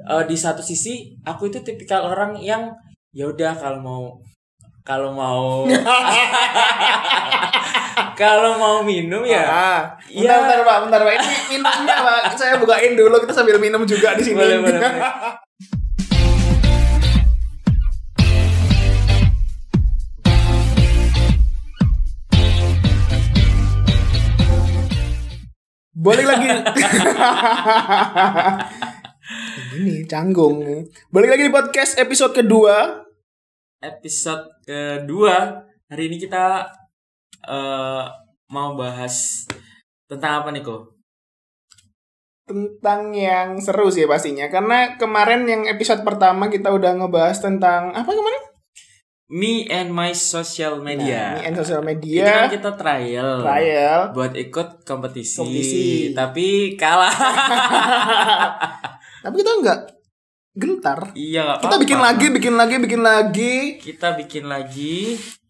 eh, di satu sisi aku itu tipikal orang yang ya udah kalau mau kalau mau kalau mau minum ya Ah, Iya. bentar, bentar, Pak, bentar, Pak. Ini minumnya, Pak. Saya bukain dulu, kita sambil minum juga di sini. boleh boleh, boleh. Balik lagi. Ini canggung. Balik lagi di podcast episode kedua. episode kedua hari ini kita eh, mau bahas tentang apa nih kok Tentang yang seru sih pastinya. Karena kemarin yang episode pertama kita udah ngebahas tentang apa kemarin? me and my social media Nah, ini sosial Itu kan media. kita trial Trial. buat ikut kompetisi, Kompetisi. tapi kalah Tapi kita nggak gentar. iya nggak Kita apa-apa. bikin lagi, bikin lagi, bikin lagi. kita bikin lagi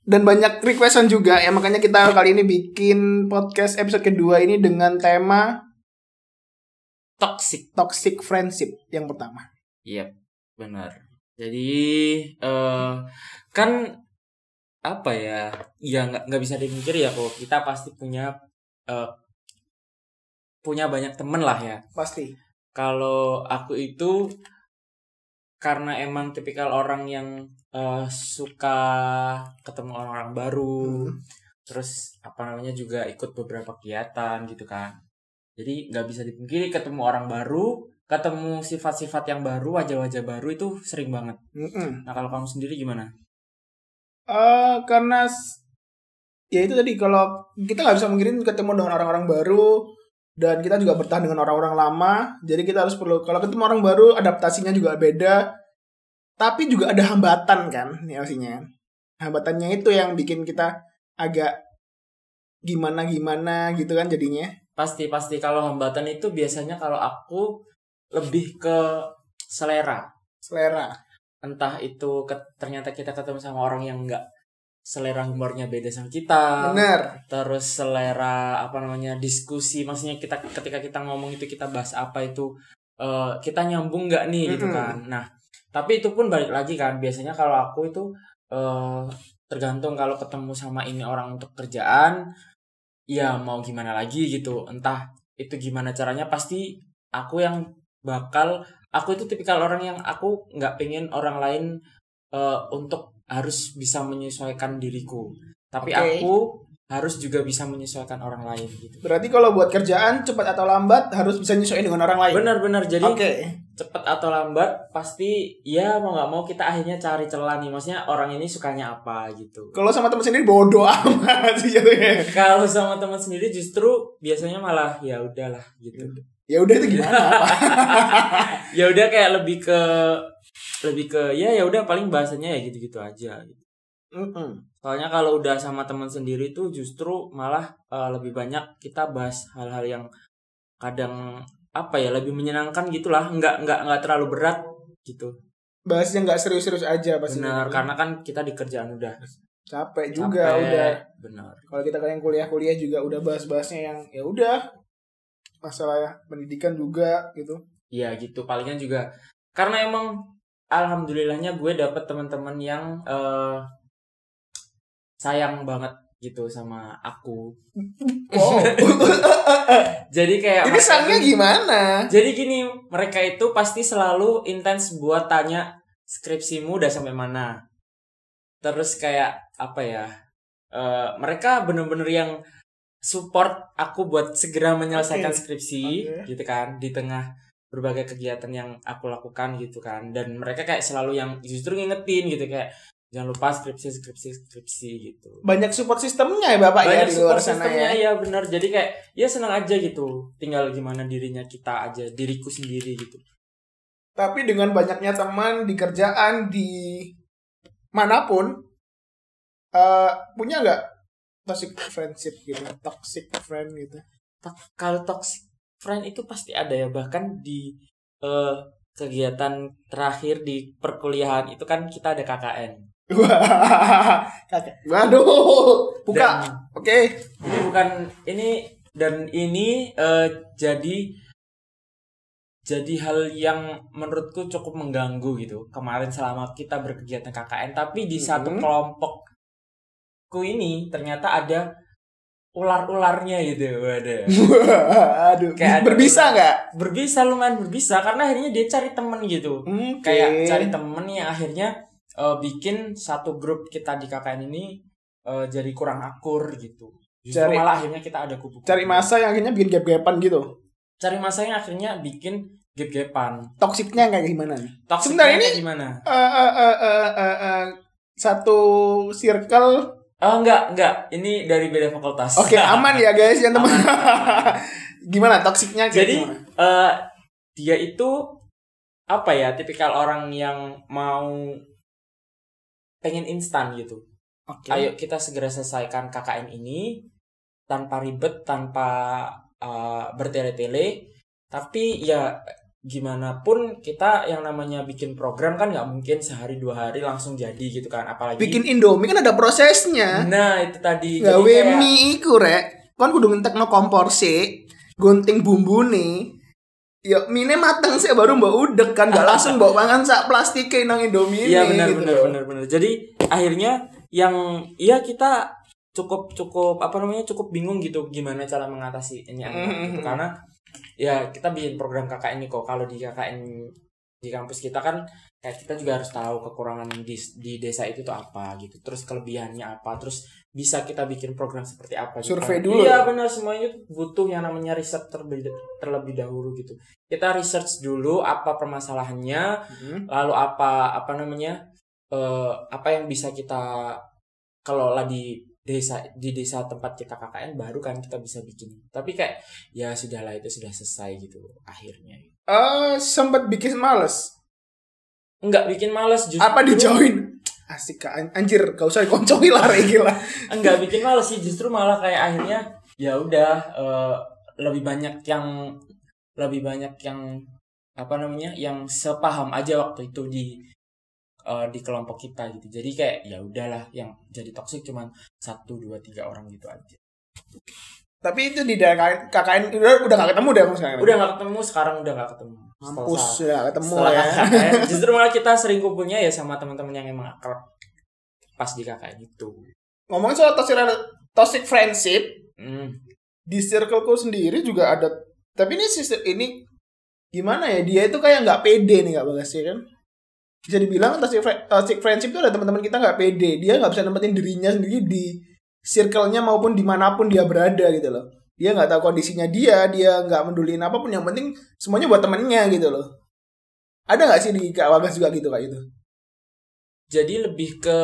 Dan banyak requestan juga. Ya makanya kita kali ini bikin podcast episode kedua ini dengan tema toxic toxic friendship yang pertama. iya benar jadi eh kan apa ya ya nggak nggak bisa dipikir ya kok kita pasti punya eh, punya banyak temen lah ya Pasti. Kalau aku itu karena emang tipikal orang yang eh, suka ketemu orang-orang baru Hmm. terus apa namanya juga ikut beberapa kegiatan gitu kan jadi nggak bisa dipungkiri ketemu orang baru ketemu sifat-sifat yang baru wajah-wajah baru itu sering banget Mm-mm. nah kalau kamu sendiri gimana Eh, karena ya itu tadi kalau kita nggak bisa mengirim ketemu dengan orang-orang baru dan kita juga bertahan dengan orang-orang lama. Jadi kita harus perlu kalau ketemu orang baru adaptasinya juga beda. Tapi juga ada hambatan kan ya hambatannya itu yang bikin kita agak gimana gimana gitu kan jadinya. Pasti pasti. Kalau hambatan itu biasanya kalau aku lebih ke selera. Selera. Entah itu ke- ternyata kita ketemu sama orang yang nggak selera humornya beda sama kita. Bener terus selera apa namanya diskusi maksudnya kita ketika kita ngomong itu kita bahas apa itu eh, kita nyambung nggak nih gitu Mm-mm. kan. Nah tapi itu pun balik lagi kan biasanya kalau aku itu eh, tergantung kalau ketemu sama ini orang untuk kerjaan ya mau gimana lagi gitu. Entah itu gimana caranya pasti aku yang bakal aku itu tipikal orang yang aku nggak pengen orang lain eh, untuk harus bisa menyesuaikan diriku. Tapi Oke. aku harus juga bisa menyesuaikan orang lain gitu. Berarti kalau buat kerjaan cepat atau lambat harus bisa nyesuaiin dengan orang lain? Benar-benar jadi oke. cepet atau lambat pasti ya mau nggak mau kita akhirnya cari celah nih. Maksudnya orang ini sukanya apa gitu. Kalau sama teman sendiri bodoh amat sih jatuhnya. Kalau sama teman sendiri justru biasanya malah ya udahlah gitu. Ya udah itu gimana? Ya udah kayak lebih ke lebih ke ya ya udah paling bahasanya ya gitu-gitu aja gitu. Mm-mm. soalnya kalau udah sama teman sendiri tuh justru malah eh, lebih banyak kita bahas hal-hal yang kadang apa ya lebih menyenangkan gitulah. Nggak nggak nggak terlalu berat gitu. Bahasnya nggak serius-serius aja pasti. Benar karena kan kita di kerjaan udah. Capek juga capek. udah. benar. Kalau kita kalian kuliah-kuliah juga udah bahas-bahasnya yang ya udah. Masalah pendidikan juga gitu. Iya gitu. Palingan juga. Karena emang alhamdulillahnya gue dapet teman-teman yang eh, sayang banget gitu sama aku wow jadi kayak ini sangnya gimana jadi gini mereka itu pasti selalu intens buat tanya skripsimu udah sampai mana terus kayak apa ya eh, mereka bener-bener yang support aku buat segera menyelesaikan Oke. skripsi Oke. gitu kan di tengah berbagai kegiatan yang aku lakukan gitu kan. Dan mereka kayak selalu yang justru ngingetin gitu kayak jangan lupa skripsi skripsi skripsi gitu. Banyak support sistemnya ya bapak ya banyak di luar support sana sistemnya ya. ya benar. Jadi kayak ya senang aja gitu tinggal gimana dirinya kita aja diriku sendiri gitu. Tapi dengan banyaknya teman di kerjaan di mana pun eh punya nggak toxic friendship gitu toxic friend gitu? Kalau toxic friend itu pasti ada ya bahkan di eh, kegiatan terakhir di perkuliahan itu kan kita ada KKN. Waduh, buka. Oke. ini bukan ini dan ini eh, jadi jadi hal yang menurutku cukup mengganggu gitu kemarin selama kita berkegiatan KKN tapi di satu Mhm. kelompokku ini ternyata ada ular-ularnya gitu waduh Aduh, Kayak ada berbisa nggak? berbisa lumayan berbisa karena akhirnya dia cari temen gitu Oke. kayak cari temen yang akhirnya eh, bikin satu grup kita di KKN ini eh, jadi kurang akur gitu justru Cari- malah akhirnya kita ada kubu cari masa yang akhirnya bikin gap-gapan gitu. cari masa yang akhirnya bikin gap-gapan Toksiknya kayak gimana nih? Toksiknya ini- gimana Eh, eh, eh, eh, eh, eh, satu circle oh enggak enggak ini dari beda fakultas Oke aman ya guys ya teman. Gimana toksiknya jadi gimana? eh, dia itu apa ya tipikal orang yang mau pengen instan gitu Oke. ayo kita segera selesaikan KKN ini tanpa ribet tanpa uh, bertele-tele tapi ya gimana pun kita yang namanya bikin program kan nggak mungkin sehari dua hari langsung jadi gitu kan apalagi Bikin Indomie kan ada prosesnya. nah itu tadi Gawe kayak- mie iku rek. Kon kudu ngentekno kompor sih. Gunting bumbu nih. Ya mie mateng sih baru mbak udek kan gak langsung mbak pangan sak plastik nang Indomie Iya ini, benar gitu benar loh. benar benar. Jadi akhirnya yang ya kita cukup cukup apa namanya cukup bingung gitu gimana cara mengatasi ini anak Mhm. gitu karena ya kita bikin program KKN ini kok. Kalau di KKN di kampus kita kan kayak kita juga harus tahu kekurangan di di desa itu tuh apa gitu. Terus kelebihannya apa. Terus bisa kita bikin program seperti apa gitu. Survei dulu. Iya ya? benar. Semuanya tuh butuh yang namanya riset terlebih terlebih dahulu gitu. Kita research dulu apa permasalahannya Mhm. lalu apa apa namanya eh, apa yang bisa kita kelola di desa di desa tempat kita KKN baru kan kita bisa bikin tapi kayak ya sudahlah itu sudah selesai gitu akhirnya Eh sempat bikin males. enggak bikin males justru Apa dijoin? Asik kak an- anjir gak usah dikoncongin lah gila. enggak bikin males sih justru malah kayak akhirnya ya udah eh, lebih banyak yang lebih banyak yang apa namanya yang sepaham aja waktu itu di eh, di kelompok kita gitu. Jadi kayak ya udahlah yang jadi toksik cuman satu dua tiga orang gitu aja. Tapi itu di daerah KKN udah udah gak ketemu deh sekarang. udah nggak ketemu sekarang udah nggak ketemu. Mampus ya ketemu ya. KKN justru malah kita sering kumpulnya ya sama teman-teman yang emang akrab pas di KKN itu. Ngomongin soal toxic toxic friendship hmm. di circleku sendiri juga ada tapi ini sistem ini gimana ya? Dia itu kayak nggak pede nih nggak bagas ya kan bisa dibilang toxic, toxic friendship itu ada teman-teman kita nggak pede. Dia nggak bisa nempatin dirinya sendiri di circle-nya maupun di mana pun dia berada gitu loh. Dia nggak tahu kondisinya dia dia nggak menduliin apa pun. Yang penting semuanya buat temennya gitu loh. Ada nggak sih di Kak Wagas juga gitu kayak gitu? Jadi lebih ke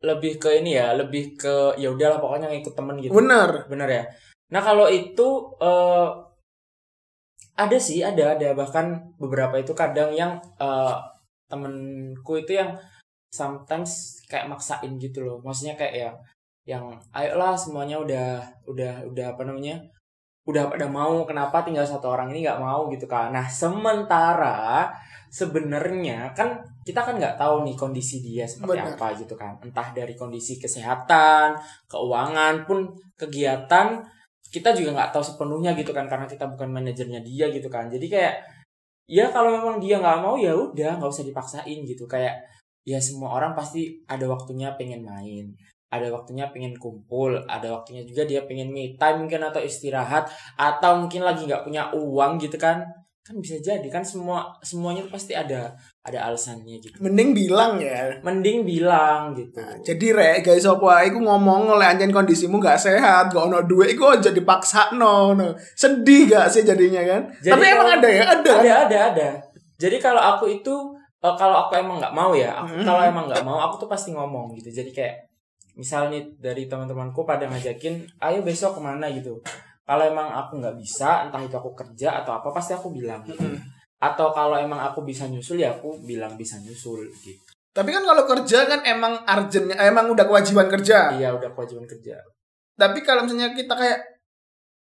lebih ke ini ya lebih ke ya udahlah pokoknya ngikut temen gitu. Bener. Bener ya. Nah kalau itu eh, ada sih ada ada. Bahkan beberapa itu kadang yang eh, temenku itu yang sometimes kayak maksain gitu loh. Maksudnya kayak ya yang ayolah semuanya udah udah udah apa namanya udah pada mau kenapa tinggal satu orang ini nggak mau gitu kan nah sementara sebenarnya kan kita kan nggak tahu nih kondisi dia seperti Benar. apa gitu kan. Entah dari kondisi kesehatan keuangan pun kegiatan kita juga nggak tahu sepenuhnya gitu kan karena kita bukan manajernya dia gitu kan. Jadi kayak ya kalau memang dia nggak mau ya udah nggak usah dipaksain gitu. Kayak ya semua orang pasti ada waktunya pengen main ada waktunya pengen kumpul ada waktunya juga dia pengen me time mungkin atau istirahat atau mungkin lagi nggak punya uang gitu kan kan bisa jadi kan semua semuanya tuh pasti ada ada alasannya gitu mending bilang ya mending bilang gitu Jadi rek guys apa iku ngomong oleh anjen kondisimu gak sehat, gak ono duit iku aja dipaksa no, no. Sedih gak sih jadinya kan? Jadi Tapi emang kalau- ada ya, ada. kan? ada ada ada jadi kalau aku itu eh, kalau aku emang nggak mau ya aku Mhm. kalau emang nggak mau aku tuh pasti ngomong gitu jadi kayak misalnya dari teman-temanku pada ngajakin ayo besok ke mana gitu kalau emang aku nggak bisa entah itu aku kerja atau apa pasti aku bilang gitu. Atau kalau emang aku bisa nyusul ya aku bilang bisa nyusul gitu Tapi kan kalau kerja kan emang urgentnya, emang udah kewajiban kerja. iya udah kewajiban kerja Tapi kalau misalnya kita kayak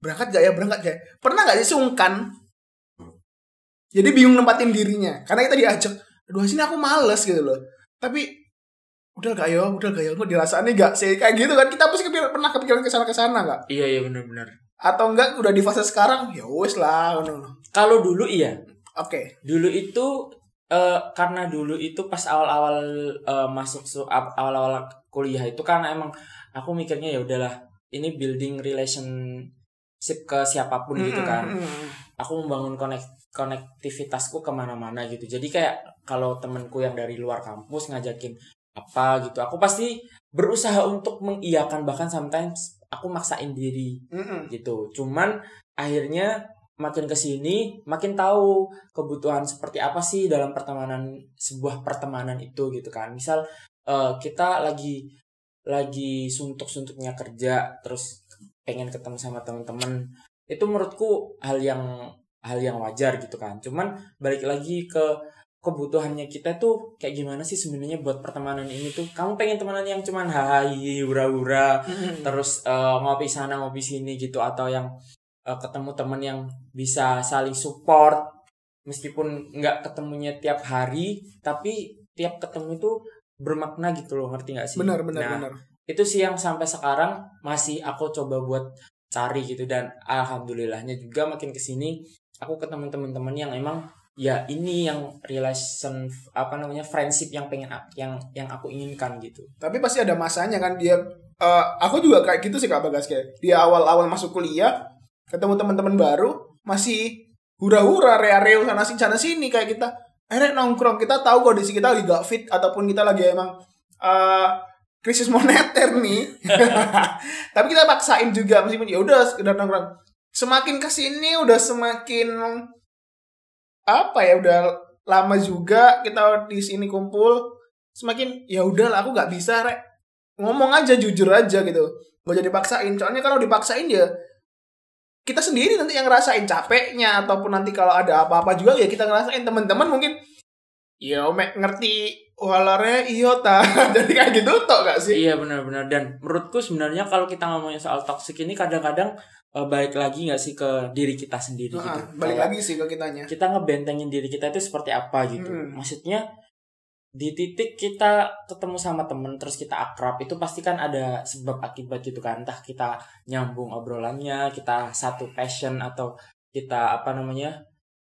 berangkat gak ya, berangkat gak ya? Pernah gak sih sungkan? Jadi bingung nempatin dirinya. Karena kita diajak, aduh sini aku males gitu loh. Tapi udah gak ya, udah gak ya, kok dirasaannya gak sih? Kayak gitu kan, kita pasti kepikiran, pernah kepikiran ke sana-kesana gak? iya iya benar-benar Atau enggak udah di fase sekarang, ya wes lah. kalau dulu iya Oke. dulu itu eh, karena dulu itu pas awal-awal eh, masuk awal-awal kuliah itu karena emang aku mikirnya ya udahlah ini building relationship ke siapa pun gitu kan aku membangun konek konektivitasku ke mana-mana gitu jadi kayak kalau temenku yang dari luar kampus ngajakin apa gitu aku pasti berusaha untuk mengiyakan bahkan sometimes aku maksain diri Mm-mm. gitu. Cuman akhirnya makin ke sini makin tahu kebutuhan seperti apa sih dalam pertemanan sebuah pertemanan itu gitu kan. Misal eh, kita lagi lagi suntuk-suntuknya kerja terus pengen ketemu sama teman-teman itu menurutku hal yang hal yang wajar gitu kan. Cuman balik lagi ke kebutuhannya kita tuh kayak gimana sih sebenarnya buat pertemanan ini tuh kamu pengen temenan yang cuman hai hura-hura Mm-mm. terus eh, ngopi sana ngopi sini gitu atau yang eh, ketemu teman yang bisa saling support meskipun nggak ketemunya tiap hari tapi tiap ketemu itu bermakna gitu loh ngerti nggak sih Benar benar Nah, benar. itu sih yang sampai sekarang masih aku coba buat cari gitu dan alhamdulillahnya juga makin ke sini aku ketemu teman-teman yang emang ya ini yang relation apa namanya friendship yang pengen yang yang aku inginkan gitu. Tapi pasti ada masanya kan dia eh, aku juga kayak gitu sih Kak Bagas kayak di awal-awal masuk kuliah ketemu teman-teman baru masih hura-hura rea-reo sana sini sana sini kayak kita akhirnya nongkrong. Kita tahu kondisi kita lagi gak fit ataupun kita lagi emang eh, krisis moneter nih. Tapi kita paksain juga meskipun ya udah sekedar nongkrong. Semakin ke sini udah semakin apa ya udah lama juga kita di sini kumpul semakin ya udahlah aku nggak bisa rek. Ngomong aja jujur aja gitu. Gak jadi dipaksain. Soalnya kalau dipaksain ya kita sendiri nanti yang ngerasain capeknya ataupun nanti kalau ada apa-apa juga ya kita ngerasain. Teman-teman mungkin ya ome ngerti. Walare iyo ta. Jadi kayak gitu toh gak sih? Iya benar-benar. Dan menurutku sebenarnya kalau kita ngomongin soal toxic ini kadang-kadang eh, balik lagi nggak sih ke diri kita sendiri gitu. Nah, balik Kayak lagi sih ke kitanya Kita ngebentengin diri kita itu seperti apa gitu. Mm. Maksudnya di titik kita ketemu sama temen terus kita akrab itu pasti kan ada sebab akibat gitu kan entah kita nyambung obrolannya kita satu passion atau kita apa namanya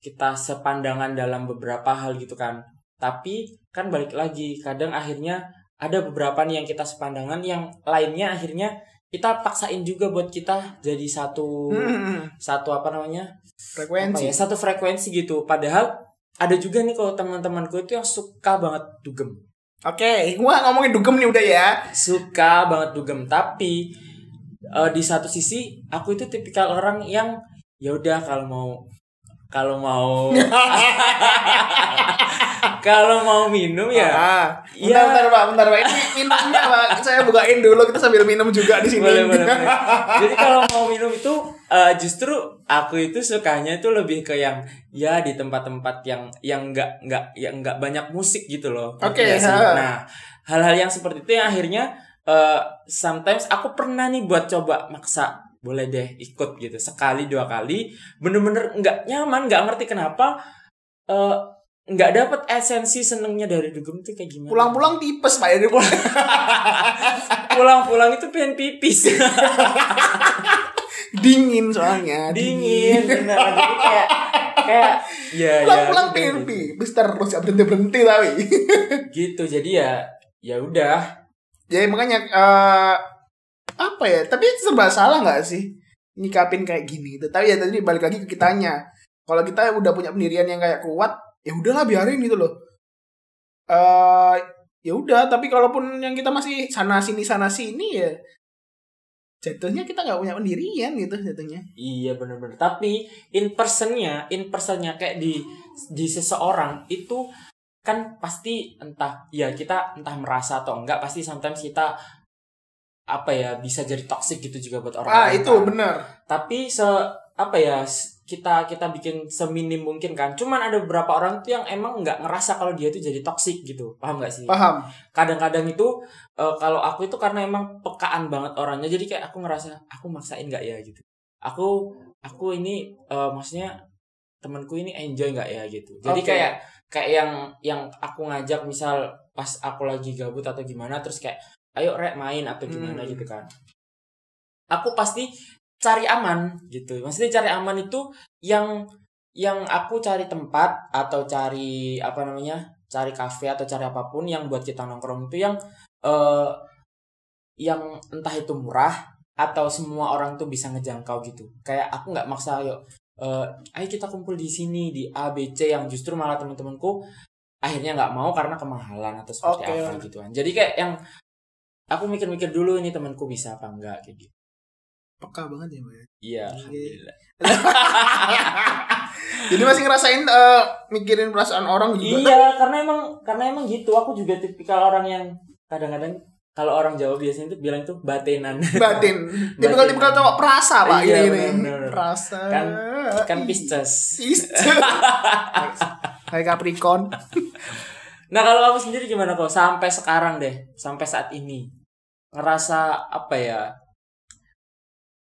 kita sepandangan dalam beberapa hal gitu kan tapi kan balik lagi kadang akhirnya ada beberapa nih yang kita sepandangan yang lainnya akhirnya kita paksain juga buat kita jadi satu Hmm, satu apa namanya? Apa frekuensi ya? Satu frekuensi gitu. Padahal ada juga nih kalau teman-temanku itu yang suka banget dugem. Oke gua ngomongin dugem nih udah ya. Suka banget dugem. Tapi eh, di satu sisi aku itu tipikal orang yang ya udah kalau mau kalau mau kalau mau minum ya ah, Iya. bentar, bentar pak bentar pak ini minumnya pak saya bukain dulu kita sambil minum juga di sini boleh boleh boleh. jadi kalau mau minum itu eh, justru aku itu sukanya itu lebih ke yang ya di tempat-tempat yang yang nggak nggak yang nggak banyak musik gitu loh Oke, sih? ha. nah hal-hal yang seperti itu yang akhirnya eh, sometimes aku pernah nih buat coba maksa boleh deh ikut gitu sekali dua kali bener-bener nggak nyaman nggak ngerti kenapa eh, nggak dapet esensi senengnya dari dugem itu kayak gimana? Pulang-pulang tipes pak ya pulang-pulang itu pengen pipis. Dingin soalnya dingin jadi kayak kayak ya pulang-pulang ya pengen udah, pipis terus gak berhenti berhenti tapi. Gitu jadi ya ya udah. Jadi makanya eh, apa ya tapi serba salah nggak sih nyikapin kayak gini gitu tapi ya tadi balik lagi ke kitanya. Kalau kita udah punya pendirian yang kayak kuat ya udahlah biarin gitu loh. Eh ya udah tapi kalaupun yang kita masih sana sini sana sini ya jatuhnya kita nggak punya pendirian gitu jatuhnya. Iya bener-bener. Tapi in personnya in personnya kayak di di seseorang itu kan pasti entah ya kita entah merasa atau enggak pasti sometimes kita apa ya bisa jadi toxic gitu juga buat orang ah lain itu kan. bener. Tapi se apa ya kita kita bikin seminim mungkin kan. Cuman ada beberapa orang tuh yang emang nggak ngerasa kalau dia tuh jadi toxic gitu. Paham nggak sih? Paham. Kadang-kadang itu eh, kalau aku itu karena emang pekaan banget orangnya. Jadi kayak aku ngerasa aku maksain nggak ya? gitu. Aku aku ini eh, maksudnya temanku ini enjoy nggak ya? gitu. Jadi Oke. kayak kayak yang yang aku ngajak misal pas aku lagi gabut atau gimana terus kayak ayo rek main atau gimana? Hmm. gitu kan. Aku pasti cari aman gitu. Maksudnya cari aman itu yang yang aku cari tempat atau cari apa namanya cari kafe atau cari apa pun yang buat kita nongkrong itu yang eh yang entah itu murah atau semua orang tuh bisa ngejangkau gitu. Kayak aku nggak maksa yuk eh ayo kita kumpul di sini di A B C yang justru malah teman-temanku akhirnya nggak mau karena kemahalan atau seperti Oke. apa gitu kan. Jadi kayak yang aku mikir-mikir dulu ini temanku bisa apa enggak kayak gitu Peka banget ya, Mbak. iya Oke. alhamdulillah Jadi masih ngerasain eh, mikirin perasaan orang juga. Iya, karena emang karena emang gitu. Aku juga tipikal orang yang kadang-kadang kalau orang Jawa biasanya tuh bilang tuh batenan. Batin. Tipikal-tipikal cowok perasa, Pak. Iya, Ini, ini. Perasa. Kan- kan Pisces. Pisces. Hai Capricorn. Nah, kalau kamu sendiri gimana kok sampai sekarang deh, sampai saat ini ngerasa apa ya?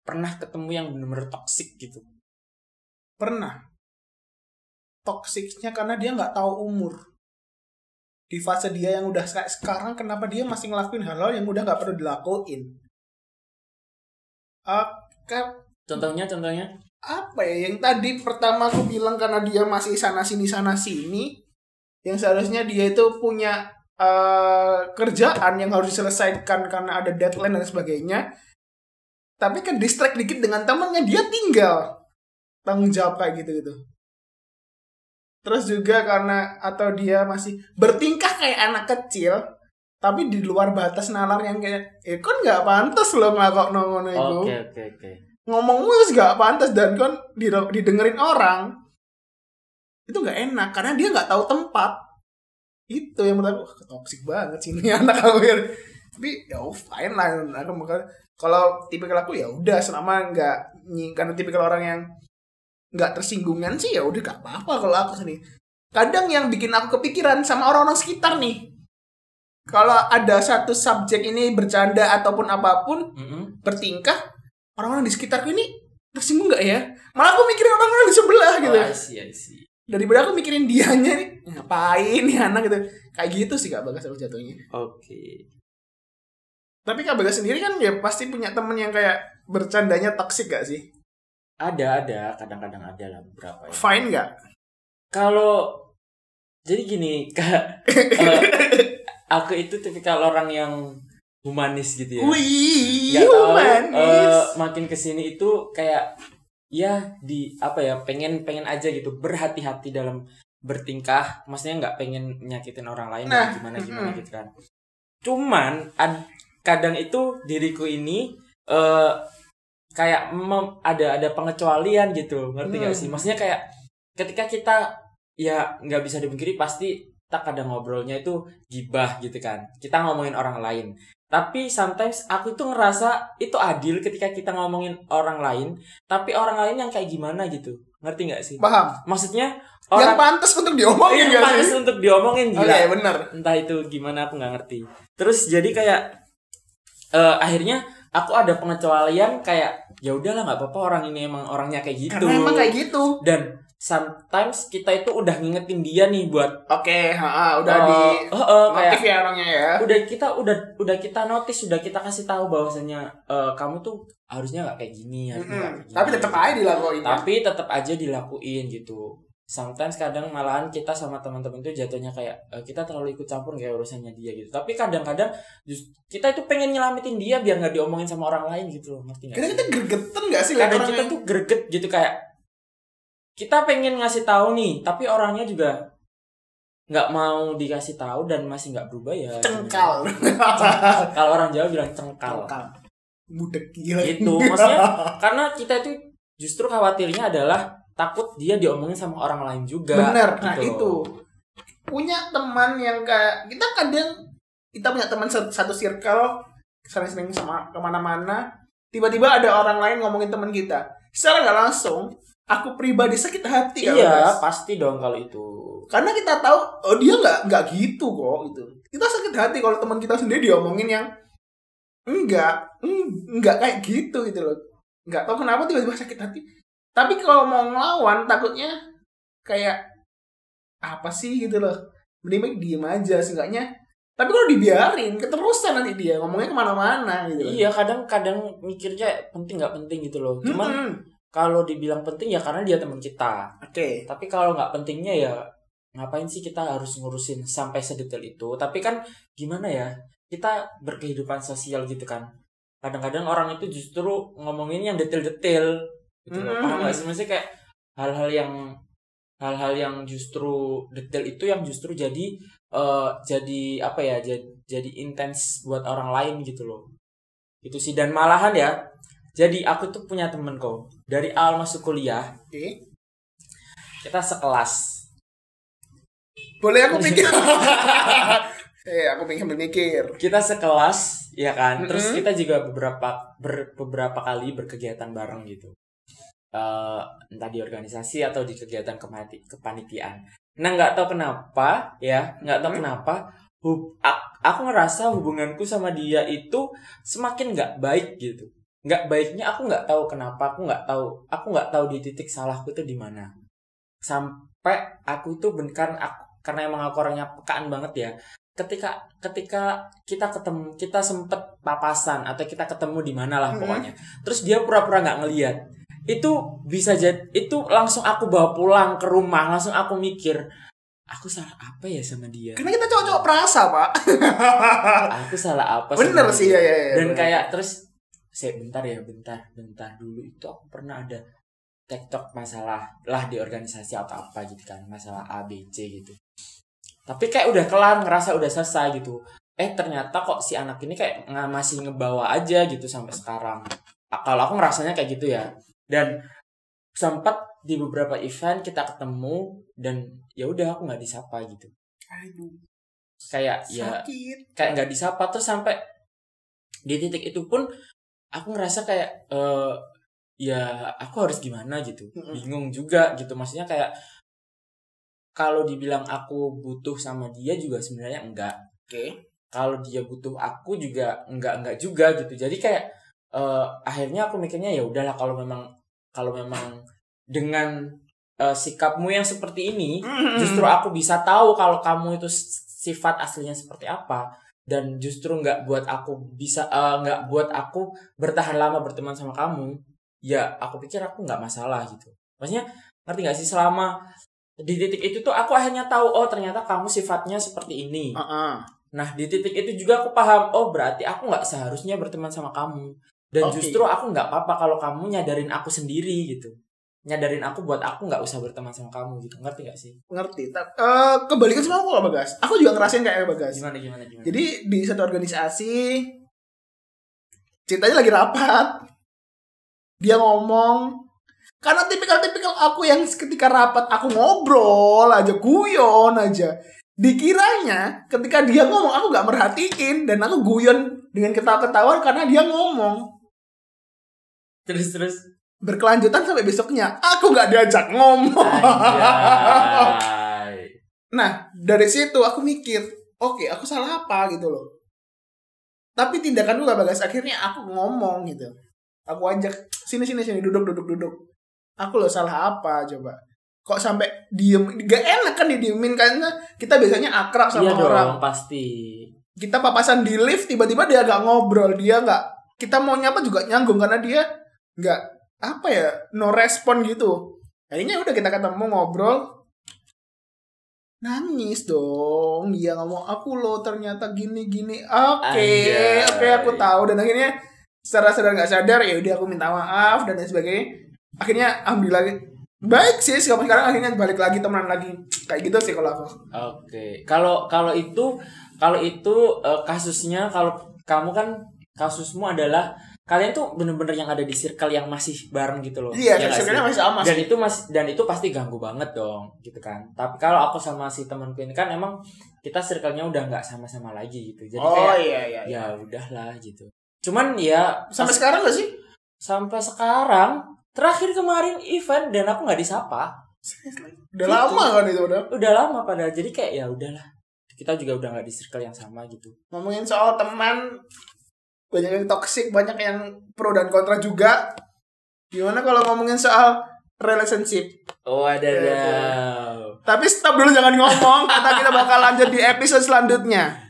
Pernah ketemu yang bener-bener toksik gitu. Pernah. Toksiknya karena dia nggak tahu umur. Di fase dia yang udah kayak sekarang, kenapa dia masih ngelakuin hal-hal yang udah nggak perlu dilakuin? Kan Contohnya, contohnya? apa ya yang tadi pertama aku bilang karena dia masih sana sini sana sini yang seharusnya dia itu punya eh, kerjaan yang harus diselesaikan karena ada deadline dan sebagainya tapi kan distract dikit dengan temannya dia tinggal tanggung jawab kayak gitu gitu terus juga karena atau dia masih bertingkah kayak anak kecil tapi di luar batas nalar yang kayak eh kan nggak pantas loh ngelakok ngono itu Oke, oke, oke. ngomong wis gak pantas dan kan di- didengerin orang itu nggak enak karena dia nggak tahu tempat itu yang menurut aku "Wah, toxic banget sih ini anak aku ya." Tapi ya oh, fine lah. Aku bakal kalau tipikal aku ya udah selama nggak karena tipikal orang yang nggak tersinggungan sih ya udah gak apa-apa kalau aku sini kadang yang bikin aku kepikiran sama orang-orang sekitar nih. Kalau ada satu subjek ini bercanda ataupun apa pun Mm-mm. bertingkah orang-orang di sekitarku ini tersinggung nggak ya? Malah aku mikirin orang-orang di sebelah gitu. Oh, I see, I see. daripada aku mikirin dianya nih ngapain nih anak? gitu. Kayak gitu sih kak bagas aku jatuhnya. Oke. Tapi kak bagas sendiri kan ya pasti punya temen yang kayak bercandanya toksik gak sih? Ada, ada, kadang-kadang ada lah beberapa ya. fine nggak Kalau jadi gini, Kak, eh, aku itu tipikal orang yang humanis gitu ya. wih Nggak tahu, humanis. eh, makin ke sini itu kayak ya di apa ya pengen pengen aja gitu. Berhati-hati dalam bertingkah. Maksudnya nggak pengen nyakitin orang lain Nah, gimana gimana mm-mm. gitu kan. Cuman ad- kadang itu diriku ini eh kayak mem- ada ada pengecualian gitu. Ngerti Hmm. sih? Maksudnya kayak ketika kita ya nggak bisa dipungkiri pasti kita kadang ngobrolnya itu gibah gitu kan. Kita ngomongin orang lain. Tapi sometimes aku itu ngerasa itu adil ketika kita ngomongin orang lain tapi orang lain yang kayak gimana gitu. Ngerti nggak sih? Paham. Maksudnya yang orang pantas untuk diomongin yang gak pantas sih? untuk diomongin gila. Bener entah itu gimana aku nggak ngerti. Terus jadi kayak eh, akhirnya aku ada pengecualian kayak ya udahlah nggak apa-apa orang ini emang orangnya kayak gitu karena emang kayak gitu dan sometimes kita itu udah ngingetin dia nih buat oke ha, udah eh, di eh, eh, kayak ya orangnya ya udah kita udah udah kita notice sudah kita kasih tahu bahwasanya eh, kamu tuh harusnya nggak kayak gini harusnya nggak Mm-mm. kayak gini. tapi tetap aja dilakuin ya. tapi tetap aja dilakuin gitu sometimes kadang malahan kita sama teman-teman itu jatuhnya kayak eh, kita terlalu ikut campur kayak urusannya dia gitu. Tapi kadang-kadang kita itu pengen nyelamatin dia biar nggak diomongin sama orang lain gitu loh ngerti nggak? Kadang kita gregetan gak sih kadang kita yang- tuh greget gitu kayak kita pengen ngasih tahu nih tapi orangnya juga nggak mau dikasih tahu dan masih nggak berubah ya cengkal. Kalau orang Jawa bilang cengkal. Cengkal. Budek gila gitu maksudnya karena kita itu justru khawatirnya adalah takut dia diomongin sama orang lain juga bener. nah gitu itu. Loh. punya teman yang kayak kita kadang kita punya teman satu circle sering-sering sama ke mana-mana tiba-tiba ada orang lain ngomongin teman kita. Secara nggak langsung aku pribadi sakit hati iya pasti dong kalau itu. Karena kita tahu oh dia nggak nggak gitu kok gitu. Kita sakit hati kalau teman kita sendiri diomongin yang enggak eng- enggak kayak gitu gitu loh. Nggak tahu kenapa tiba-tiba sakit hati tapi kalau mau ngelawan takutnya kayak apa sih gitu loh. Mending baik diem aja seenggaknya. Tapi kalau dibiarin keterusan nanti dia ngomongnya ke mana-mana gitu loh. iya kadang-kadang mikirnya penting nggak penting gitu loh. Cuman Mm-mm. kalau dibilang penting ya karena dia teman kita. Oke. tapi kalau nggak pentingnya ya ngapain sih kita harus ngurusin sampai sedetail itu? Tapi kan gimana ya kita berkehidupan sosial gitu kan. Kadang-kadang orang itu justru ngomongin yang detail-detail gitu loh Mm. paham sih maksudnya kayak hal-hal yang hal-hal yang justru detail itu yang justru jadi eh, jadi apa ya jadi, jadi intens buat orang lain gitu loh itu sih dan malahan ya jadi aku tuh punya temen kok dari awal masuk kuliah Oke. kita sekelas Boleh aku pikir. eh, aku pengen mikir. kita sekelas ya kan terus Mm-mm. kita juga beberapa ber- beberapa kali berkegiatan bareng gitu Eh, entah di organisasi atau di kegiatan kemati- kepanitiaan. Nah nggak tahu kenapa ya nggak tahu Hmm. kenapa hub- aku ngerasa hubunganku sama dia itu semakin nggak baik gitu. Nggak baiknya aku nggak tahu kenapa aku nggak tahu aku nggak tahu di titik salahku itu di mana. Sampai aku itu bukan aku karena emang aku orangnya pekaan banget ya ketika ketika kita ketemu kita sempet papasan atau kita ketemu di mana lah Mhm. pokoknya. Terus dia pura-pura nggak ngeliat itu bisa jadi itu langsung aku bawa pulang ke rumah langsung aku mikir aku salah apa ya sama dia Karena kita cowok-cowok perasa, Pak. aku salah apa Bener sih dia? ya ya. ya dan bener. kayak terus saya bentar ya bentar bentar dulu itu aku pernah ada tektok masalah lah di organisasi atau apa gitu kan masalah A B C gitu tapi kayak udah kelar ngerasa udah selesai gitu eh ternyata kok si anak ini kayak masih ngebawa aja gitu sampai sekarang kalau aku ngerasanya kayak gitu ya dan sempat di beberapa event kita ketemu dan ya udah aku nggak disapa gitu. Aduh, kayak ya sakit. kayak nggak disapa. Terus sampai di titik itu pun aku ngerasa kayak eh ya aku harus gimana gitu. Bingung juga gitu. Maksudnya kayak kalau dibilang aku butuh sama dia juga sebenarnya enggak. Oke. kalau dia butuh aku juga enggak enggak juga gitu. Jadi kayak eh, akhirnya aku mikirnya ya udahlah kalau memang kalau memang dengan eh, sikapmu yang seperti ini Hmm. justru aku bisa tahu kalau kamu itu sifat aslinya seperti apa dan justru nggak buat aku bisa eh, nggak buat aku bertahan lama berteman sama kamu ya aku pikir aku nggak masalah gitu maksudnya ngerti nggak sih selama di titik itu tuh aku akhirnya tahu oh ternyata kamu sifatnya seperti ini Heeh. nah di titik itu juga aku paham oh berarti aku nggak seharusnya berteman sama kamu dan Oke. justru aku nggak apa-apa kalau kamu nyadarin aku sendiri gitu nyadarin aku buat aku nggak usah berteman sama kamu gitu ngerti nggak sih Ngerti. Eh, kebalikan sama aku lah, Bagas. Aku juga ngerasain kayak Bagas. gimana gimana gimana Jadi di satu organisasi ceritanya lagi rapat. Dia ngomong karena tipikal-tipikal aku yang ketika rapat aku ngobrol aja guyon aja. Dikiranya ketika dia ngomong aku nggak merhatiin dan aku guyon dengan ketawa-ketawa karena dia ngomong. Terus terus Berkelanjutan sampai besoknya aku nggak diajak ngomong. Anjay. Nah, dari situ aku mikir, oke, aku salah apa gitu loh. Tapi tindakan gue gak bagas. Akhirnya aku ngomong gitu. Aku ajak, sini, sini, sini, duduk, duduk, duduk. Aku loh salah apa coba. Kok sampai diem, gak enak kan didiemin karena kita biasanya akrab sama iya orang. dong pasti Kita papasan di lift, tiba-tiba dia gak ngobrol. Dia gak, kita mau nyapa juga nyanggung karena dia gak, apa ya, no respon gitu. Akhirnya udah kita ketemu ngobrol, nangis dong dia ngomong aku loh ternyata gini gini. Oke Anjay. oke aku tahu. Dan akhirnya secara sadar nggak sadar ya udah aku minta maaf dan lain sebagainya. Akhirnya alhamdulillah baik sih sekarang sekarang. Akhirnya balik lagi temenan lagi. Kayak gitu sih kalau aku. Oke. Kalau kalau itu kalau itu eh, kasusnya kalau kamu kan kasusmu adalah kalian tuh bener-bener yang ada di circle yang masih bareng gitu loh. Iya Ya sebenarnya masih sama dan itu masih dan itu pasti ganggu banget dong gitu kan. Tapi kalau aku sama si temanku ini kan emang kita circle-nya udah nggak sama-sama lagi gitu. Jadi oh kayak iya iya, iya. ya udahlah gitu. Cuman ya sampai pas- sekarang gak sih? Sampai sekarang terakhir kemarin event dan aku nggak disapa. Udah Gitu. lama kan itu udah udah lama padahal. Jadi kayak ya udahlah. Kita juga udah nggak di circle yang sama gitu. Ngomongin soal teman banyak yang toxic banyak yang pro dan kontra juga. Gimana kalau ngomongin soal relationship? Oh ada Tapi stop dulu jangan ngomong. Karena kita bakal lanjut di episode selanjutnya.